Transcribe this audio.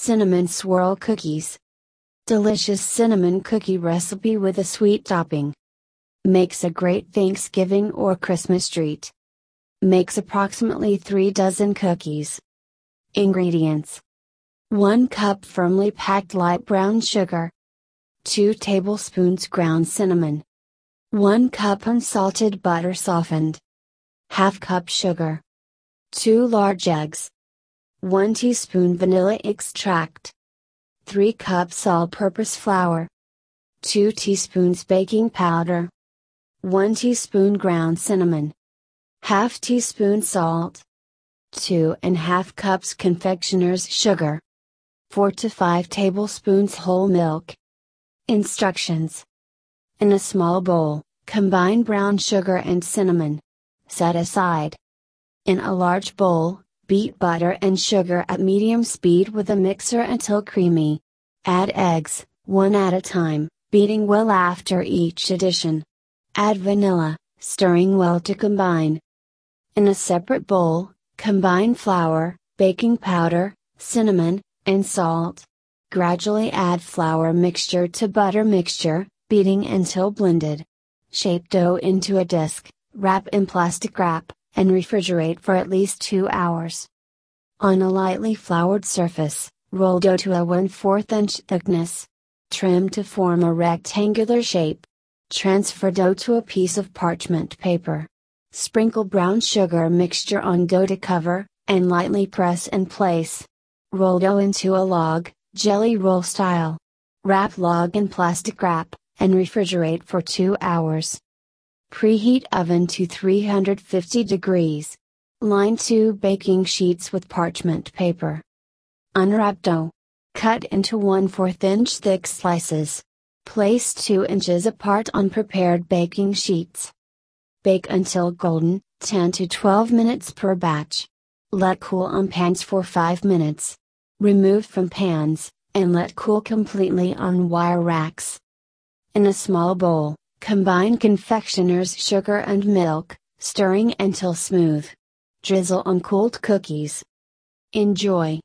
Cinnamon Swirl Cookies. Delicious cinnamon cookie recipe with a sweet topping. Makes a great Thanksgiving or Christmas treat. Makes approximately 3 dozen cookies. Ingredients 1 cup firmly packed light brown sugar, 2 tablespoons ground cinnamon, 1 cup unsalted butter softened, half cup sugar, 2 large eggs, 1 teaspoon vanilla extract, 3 cups all purpose flour, 2 teaspoons baking powder, 1 teaspoon ground cinnamon, half teaspoon salt, 2 and half cups confectioner's sugar, 4 to 5 tablespoons whole milk. Instructions In a small bowl, combine brown sugar and cinnamon. Set aside. In a large bowl, beat butter and sugar at medium speed with a mixer until creamy. Add eggs, one at a time, beating well after each addition. Add vanilla, stirring well to combine. In a separate bowl, combine flour, baking powder, cinnamon, and salt. Gradually add flour mixture to butter mixture, beating until blended. Shape dough into a disc, wrap in plastic wrap, and refrigerate for at least 2 hours. On a lightly floured surface, roll dough to a 1 4 inch thickness. Trim to form a rectangular shape. Transfer dough to a piece of parchment paper. Sprinkle brown sugar mixture on dough to cover, and lightly press in place. Roll dough into a log, jelly roll style. Wrap log in plastic wrap, and refrigerate for 2 hours. Preheat oven to 350 degrees. Line two baking sheets with parchment paper. Unwrap dough. Cut into 1 4 inch thick slices. Place 2 inches apart on prepared baking sheets. Bake until golden, 10 to 12 minutes per batch. Let cool on pans for 5 minutes. Remove from pans, and let cool completely on wire racks. In a small bowl, combine confectioner's sugar and milk, stirring until smooth. Drizzle on cooled cookies. Enjoy!